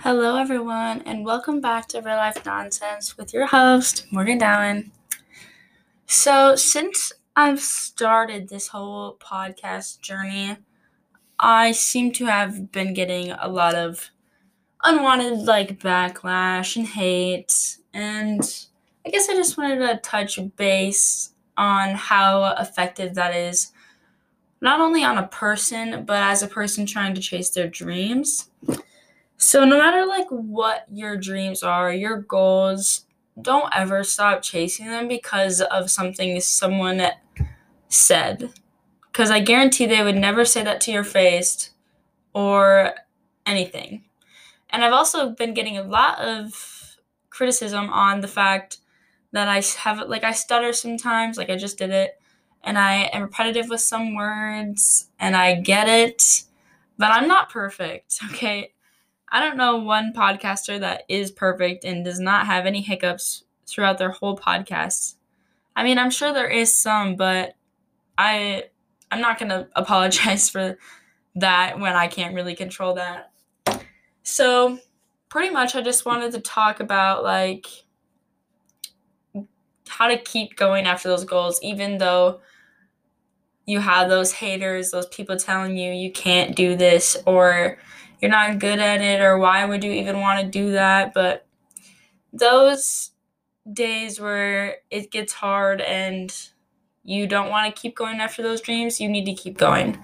Hello, everyone, and welcome back to Real Life Nonsense with your host, Morgan Dowen. So, since I've started this whole podcast journey, I seem to have been getting a lot of unwanted, like, backlash and hate, and I guess I just wanted to touch base on how effective that is, not only on a person, but as a person trying to chase their dreams. So no matter like what your dreams are, your goals, don't ever stop chasing them because of something someone said. Cuz I guarantee they would never say that to your face or anything. And I've also been getting a lot of criticism on the fact that I have like I stutter sometimes, like I just did it, and I am repetitive with some words and I get it, but I'm not perfect, okay? I don't know one podcaster that is perfect and does not have any hiccups throughout their whole podcast. I mean, I'm sure there is some, but I I'm not going to apologize for that when I can't really control that. So, pretty much I just wanted to talk about like how to keep going after those goals even though you have those haters, those people telling you you can't do this or you're not good at it or why would you even want to do that? But those days where it gets hard and you don't want to keep going after those dreams you need to keep going.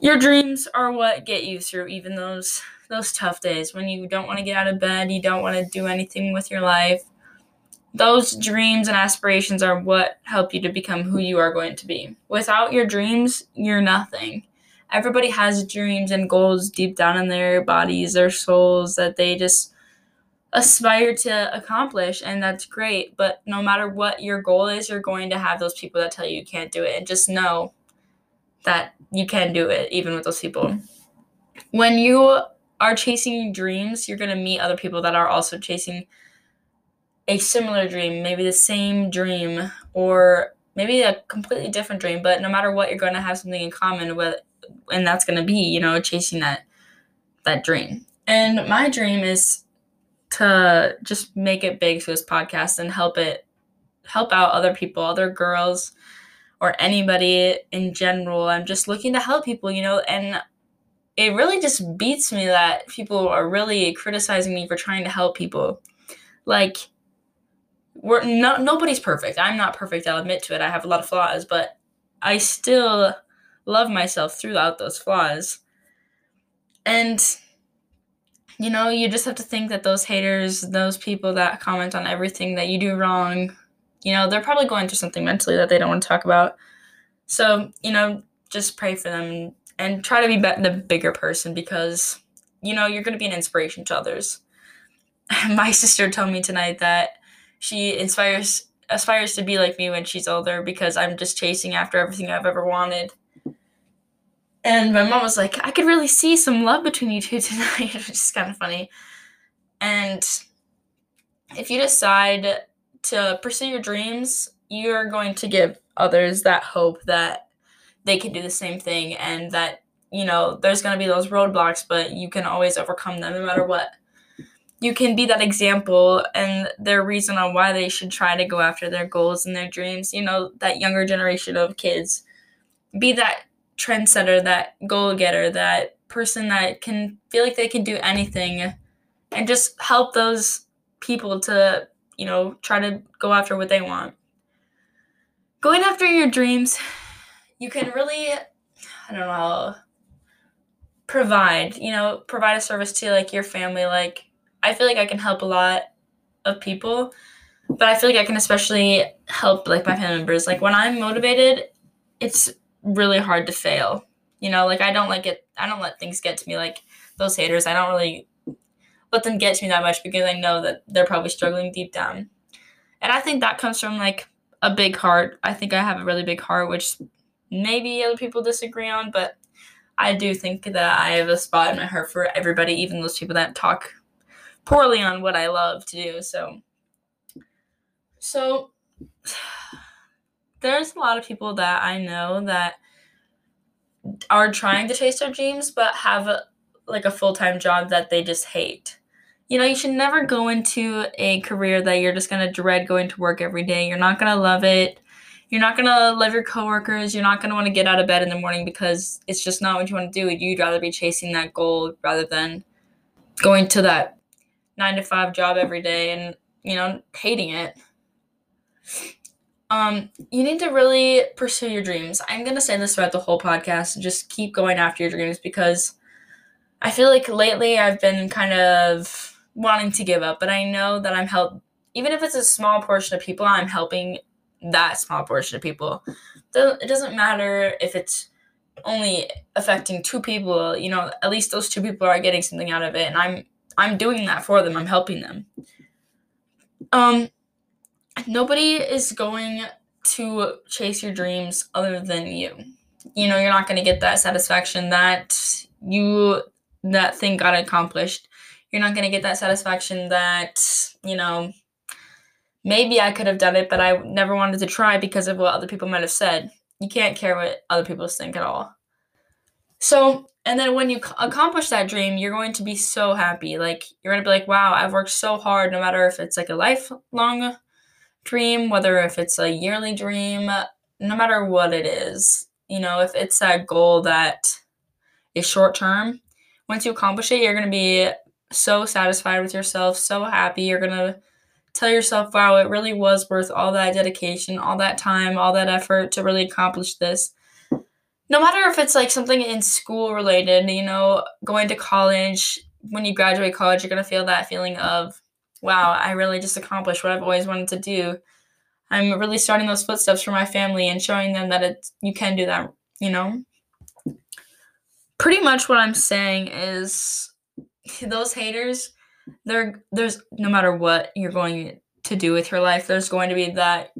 Your dreams are what get you through even those those tough days when you don't want to get out of bed you don't want to do anything with your life. Those dreams and aspirations are what help you to become who you are going to be. Without your dreams you're nothing everybody has dreams and goals deep down in their bodies, their souls that they just aspire to accomplish and that's great. But no matter what your goal is you're going to have those people that tell you you can't do it and just know that you can do it even with those people. When you are chasing dreams you're going to meet other people that are also chasing a similar dream maybe the same dream or maybe a completely different dream but no matter what you're going to have something in common with and that's going to be you know chasing that that dream. And my dream is to just make it big through this podcast and help it help out other people other girls or anybody in general. I'm just looking to help people you know and it really just beats me that people are really criticizing me for trying to help people. Like we're no, nobody's perfect. I'm not perfect i'll admit to it. I have a lot of flaws but i still love myself throughout those flaws. And you know, you just have to think that those haters, those people that comment on everything that you do wrong, you know, they're probably going through something mentally that they don't want to talk about. So, you know, just pray for them and, try to be the bigger person because, you know, you're going to be an inspiration to others. My sister told me tonight that she inspires aspires to be like me when she's older because I'm just chasing after everything I've ever wanted. And my mom was like, I could really see some love between you two tonight, which is kind of funny. And if you decide to pursue your dreams, you're going to give others that hope that they can do the same thing and that, you know, there's going to be those roadblocks, but you can always overcome them no matter what. You can be that example and their reason on why they should try to go after their goals and their dreams. You know, that younger generation of kids. Be that trendsetter, that goal getter, that person that can feel like they can do anything and just help those people to, you know, try to go after what they want. Going after your dreams, you can really, I don't know, provide, you know, provide a service to like your family. Like, I feel like I can help a lot of people, but I feel like I can especially help like my family members. Like, when I'm motivated, it's really hard to fail. You know, like I don't like it. I don't let things get to me like those haters. I don't really let them get to me that much because I know that they're probably struggling deep down. And I think that comes from like a big heart. I think I have a really big heart, which maybe other people disagree on, but I do think that I have a spot in my heart for everybody, even those people that talk poorly on what I love to do. So, so there's a lot of people that I know that are trying to chase their dreams but have like a full-time job that they just hate. You know, you should never go into a career that you're just going to dread going to work every day. You're not going to love it. You're not going to love your coworkers. You're not going to want to get out of bed in the morning because it's just not what you want to do. You'd rather be chasing that goal rather than going to that 9 to 5 job every day and, you know, hating it. Um, you need to really pursue your dreams. I'm gonna say this throughout the whole podcast. Just keep going after your dreams because I feel like lately I've been kind of wanting to give up, but I know that I'm help even if it's a small portion of people, I'm helping that small portion of people. It doesn't matter if it's only affecting two people, you know, at least those two people are getting something out of it and I'm I'm doing that for them. I'm helping them. Um nobody is going to chase your dreams other than you. You know, you're not going to get that satisfaction that you that thing got accomplished. You're not going to get that satisfaction that, you know, maybe I could have done it, but I never wanted to try because of what other people might have said. You can't care what other people think at all. So, and then when you accomplish that dream, you're going to be so happy. Like, you're going to be like, wow, I've worked so hard, no matter if it's like a lifelong dream, whether if it's a yearly dream, no matter what it is, you know, if it's that goal that is short term, once you accomplish it, you're going to be so satisfied with yourself, so happy. You're going to tell yourself, wow, it really was worth all that dedication, all that time, all that effort to really accomplish this. No matter if it's like something in school related, you know, going to college, when you graduate college, you're going to feel that feeling of wow, I really just accomplished what I've always wanted to do. I'm really starting those footsteps for my family and showing them that it's you can do that, you know? Pretty much what I'm saying is those haters, there there's no matter what you're going to do with your life, there's going to be that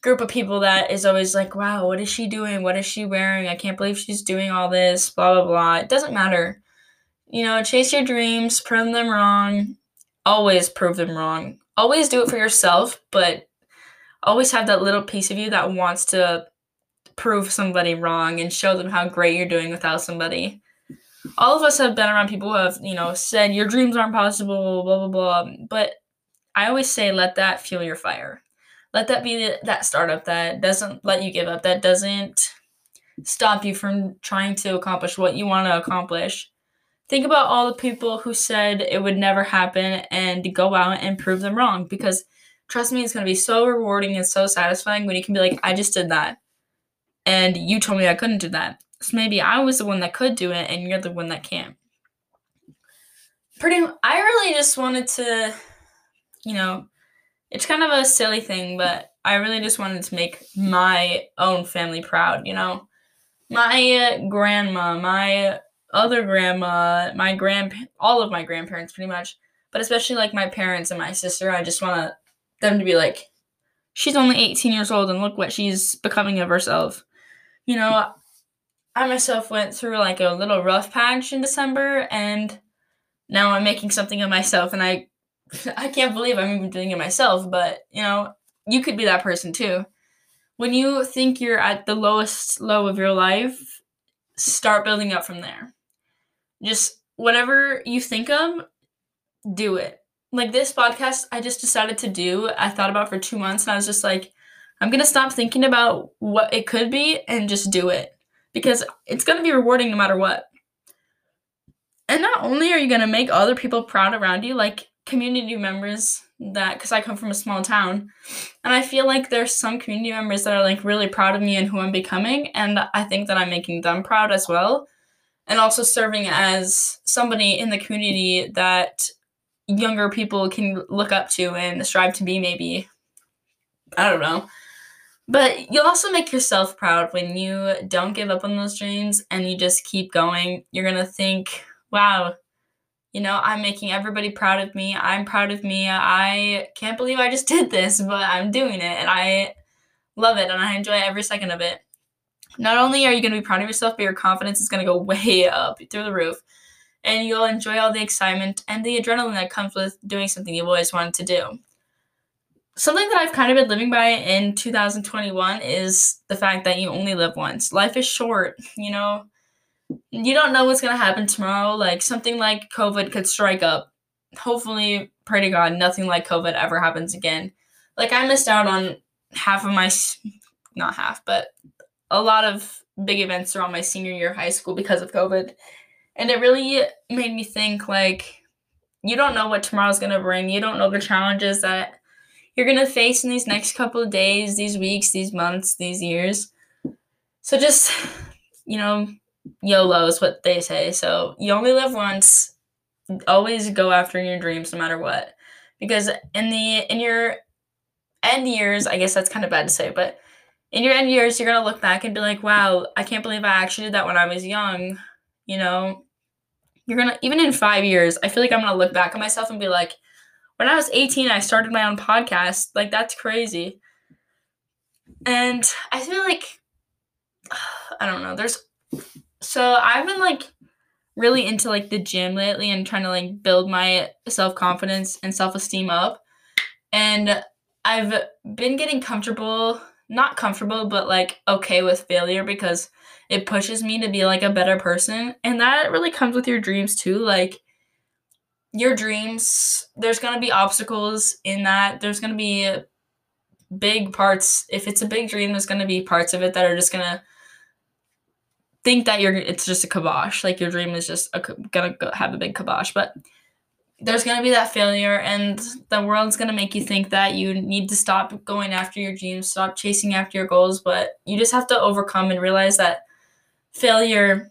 group of people that is always like, wow, what is she doing? What is she wearing? I can't believe she's doing all this, blah, blah, blah. It doesn't matter. You know, chase your dreams, prove them wrong, always prove them wrong. Always do it for yourself, but always have that little piece of you that wants to prove somebody wrong and show them how great you're doing without somebody. All of us have been around people who have, you know, said your dreams aren't possible, blah, blah, blah. But I always say let that fuel your fire. Let that be that startup that doesn't let you give up, that doesn't stop you from trying to accomplish what you want to accomplish think about all the people who said it would never happen and go out and prove them wrong because trust me it's going to be so rewarding and so satisfying when you can be like i just did that. And you told me i couldn't do that. So maybe i was the one that could do it and you're the one that can't. Pretty i really just wanted to you know it's kind of a silly thing but i really just wanted to make my own family proud you know? My uh, grandma my other grandma, my grand, all of my grandparents, pretty much, but especially like my parents and my sister. I just want them to be like, she's only 18 years old, and look what she's becoming of herself. You know, I myself went through like a little rough patch in December, and now I'm making something of myself, and I, I can't believe I'm even doing it myself. But you know, you could be that person too. When you think you're at the lowest low of your life, start building up from there just whatever you think of, do it. Like this podcast, I just decided to do. I thought about for two months and I was just like, I'm to stop thinking about what it could be and just do it because it's to be rewarding no matter what. And not only are you to make other people proud around you, like community members that, because I come from a small town, and I feel like there's some community members that are like really proud of me and who I'm becoming. And I think that I'm making them proud as well and also serving as somebody in the community that younger people can look up to and strive to be maybe. I don't know. But you'll also make yourself proud when you don't give up on those dreams and you just keep going. You're going to think wow you know i'm making everybody proud of me. I'm proud of me. I can't believe i just did this but i'm doing it and i love it and i enjoy every second of it not only are you going to be proud of yourself, but your confidence is going to go way up through the roof. And you'll enjoy all the excitement and the adrenaline that comes with doing something you've always wanted to do. Something that I've kind of been living by in 2021 is the fact that you only live once. Life is short, you know. you don't know what's going to happen tomorrow. Like something like COVID could strike up. Hopefully, pray to God, nothing like COVID ever happens again. Like I missed out on half of my, not half, but a lot of big events around my senior year of high school because of COVID. And it really made me think like, you don't know what tomorrow's going to bring. You don't know the challenges that you're going to face in these next couple of days, these weeks, these months, these years. So just, you know, YOLO is what they say. So you only live once. Always go after your dreams no matter what. Because in the in your end years, I guess that's kind of bad to say, but in your end years, you're gonna look back and be like, wow, I can't believe I actually did that when I was young. You know, you're gonna even in five years, I feel like I'm gonna look back at myself and be like, when I was 18, I started my own podcast. Like that's crazy. And I feel like I don't know, there's so I've been like really into like the gym lately and trying to like build my self-confidence and self-esteem up. And I've been getting comfortable, not comfortable, but like okay with failure because it pushes me to be like a better person. And that really comes with your dreams too. Like your dreams, there's going to be obstacles in that. There's going to be big parts. If it's a big dream, there's going to be parts of it that are just going to think that you're it's just a kibosh like your dream is just a, gonna have a big kibosh but there's gonna be that failure and the world's gonna make you think that you need to stop going after your dreams stop chasing after your goals but you just have to overcome and realize that failure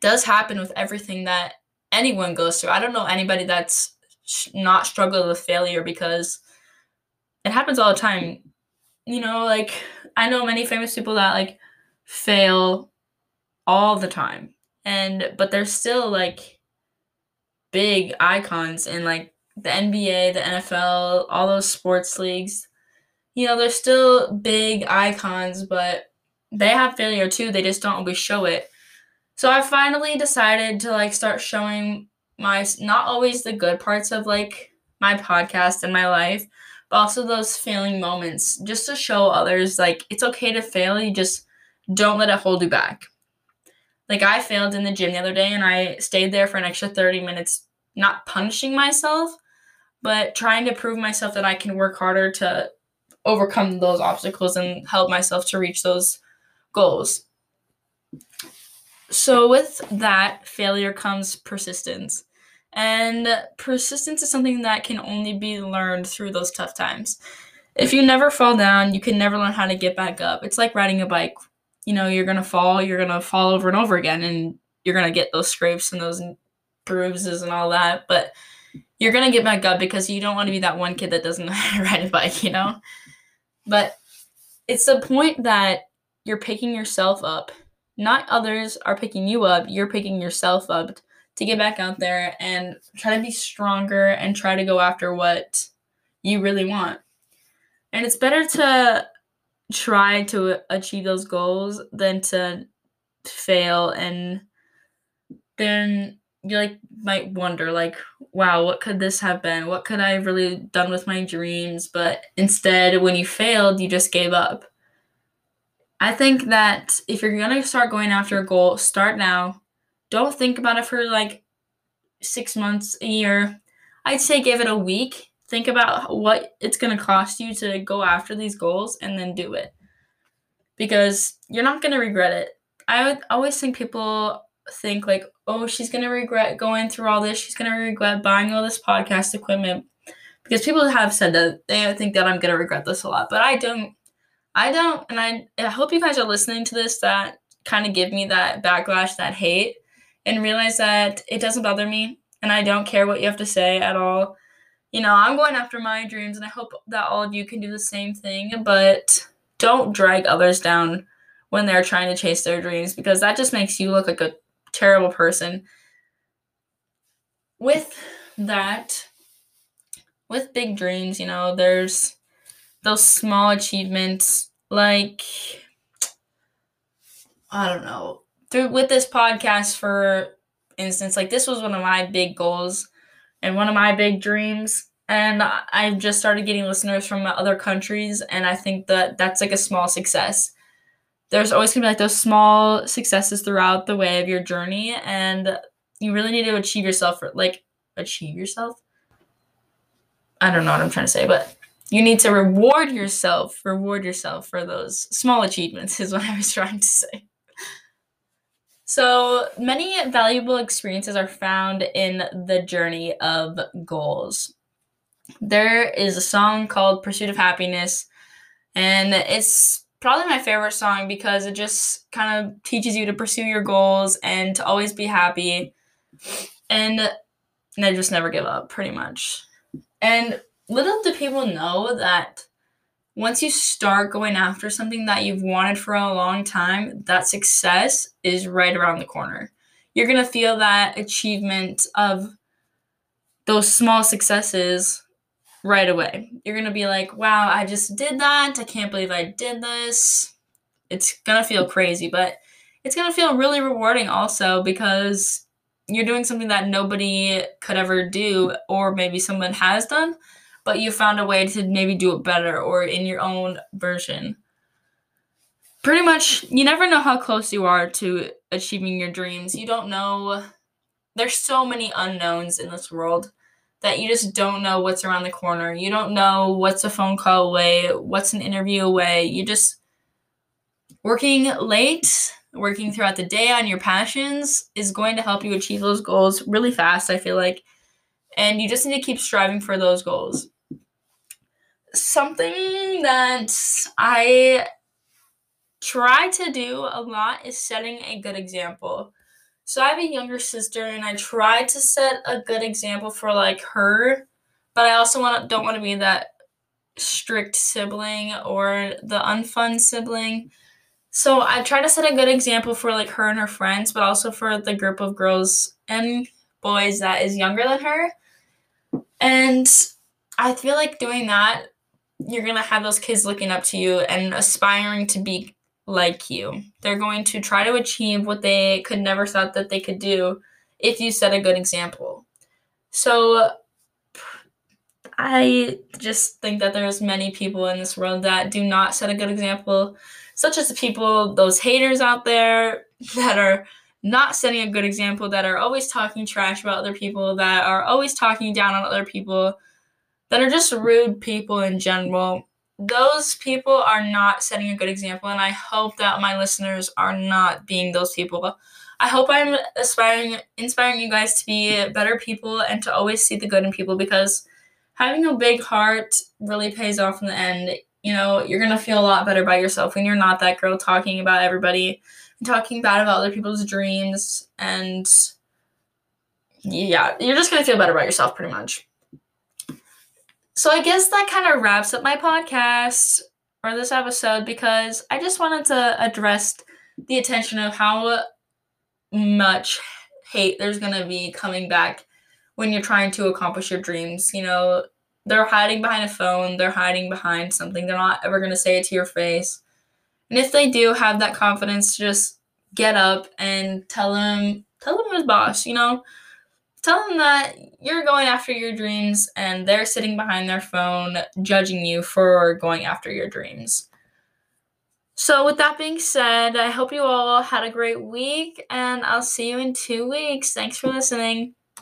does happen with everything that anyone goes through i don't know anybody that's not struggled with failure because it happens all the time you know like i know many famous people that like fail all the time. And but they're still like big icons in like the NBA, the NFL, all those sports leagues. You know, they're still big icons, but they have failure too. They just don't always show it. So I finally decided to like start showing my not always the good parts of like my podcast and my life, but also those failing moments just to show others like it's okay to fail. You just don't let it hold you back. Like I failed in the gym the other day and I stayed there for an extra 30 minutes, not punishing myself, but trying to prove myself that I can work harder to overcome those obstacles and help myself to reach those goals. So, with that, failure comes persistence. And persistence is something that can only be learned through those tough times. If you never fall down, you can never learn how to get back up. It's like riding a bike you know, you're gonna fall, you're gonna fall over and over again, and you're gonna get those scrapes and those bruises and all that. But you're gonna get back up because you don't want to be that one kid that doesn't to ride a bike, you know. But it's the point that you're picking yourself up. Not others are picking you up. You're picking yourself up to get back out there and try to be stronger and try to go after what you really want. And it's better to try to achieve those goals than to fail. And then you like might wonder like wow what could this have been? What could i have really done with my dreams? But instead when you failed you just gave up. I think that if you're gonna start going after a goal start now. Don't think about it for like six months a year. I'd say give it a week think about what it's going to cost you to go after these goals and then do it because you're not going to regret it. I always think people think like, "Oh, she's going to regret going through all this. She's going to regret buying all this podcast equipment." Because people have said that they think that I'm going to regret this a lot, but I don't. I don't and I, I hope you guys are listening to this that kind of give me that backlash, that hate and realize that it doesn't bother me and I don't care what you have to say at all you know, I'm going after my dreams and I hope that all of you can do the same thing, but don't drag others down when they're trying to chase their dreams because that just makes you look like a terrible person. With that, with big dreams, you know, there's those small achievements like I don't know. Through with this podcast for instance, like this was one of my big goals and one of my big dreams and I've just started getting listeners from other countries and I think that that's like a small success there's always gonna be like those small successes throughout the way of your journey, and you really need to achieve yourself for like achieve yourself. I don't know what I'm trying to say, but you need to reward yourself, reward yourself for those small achievements, is what I was trying to say. So many valuable experiences are found in the journey of goals. There is a song called Pursuit of Happiness, and it's probably my favorite song because it just kind of teaches you to pursue your goals and to always be happy and, and just never give up, pretty much. And little do people know that once you start going after something that you've wanted for a long time, that success is right around the corner. You're going to feel that achievement of those small successes right away. You're going to be like, wow, I just did that. I can't believe I did this. It's going to feel crazy, but it's going to feel really rewarding also because you're doing something that nobody could ever do, or maybe someone has done, but you found a way to maybe do it better or in your own version. Pretty much, you never know how close you are to achieving your dreams. You don't know. There's so many unknowns in this world that you just don't know what's around the corner. You don't know what's a phone call away, what's an interview away. You just working late, working throughout the day on your passions is going to help you achieve those goals really fast, I feel like. And you just need to keep striving for those goals something that I try to do a lot is setting a good example. So I have a younger sister and I try to set a good example for like her, but I also want don't want to be that strict sibling or the unfun sibling. So I try to set a good example for like her and her friends, but also for the group of girls and boys that is younger than her. And I feel like doing that you're going to have those kids looking up to you and aspiring to be like you. They're going to try to achieve what they could never thought that they could do if you set a good example. So I just think that there's many people in this world that do not set a good example, such as the people, those haters out there that are not setting a good example, that are always talking trash about other people, that are always talking down on other people that are just rude people in general. Those people are not setting a good example, and I hope that my listeners are not being those people. I hope I'm aspiring, inspiring you guys to be better people and to always see the good in people because having a big heart really pays off in the end. You know, you're gonna feel a lot better by yourself when you're not that girl talking about everybody talking bad about other people's dreams. And yeah, you're just gonna feel better about yourself pretty much. So I guess that kind of wraps up my podcast or this episode because I just wanted to address the attention of how much hate there's going to be coming back when you're trying to accomplish your dreams. You know, they're hiding behind a phone, they're hiding behind something. They're not ever going to say it to your face. And if they do have that confidence to just get up and tell them tell them his boss, you know, tell them that you're going after your dreams and they're sitting behind their phone judging you for going after your dreams. So, with that being said, I hope you all had a great week and I'll see you in two weeks. Thanks for listening.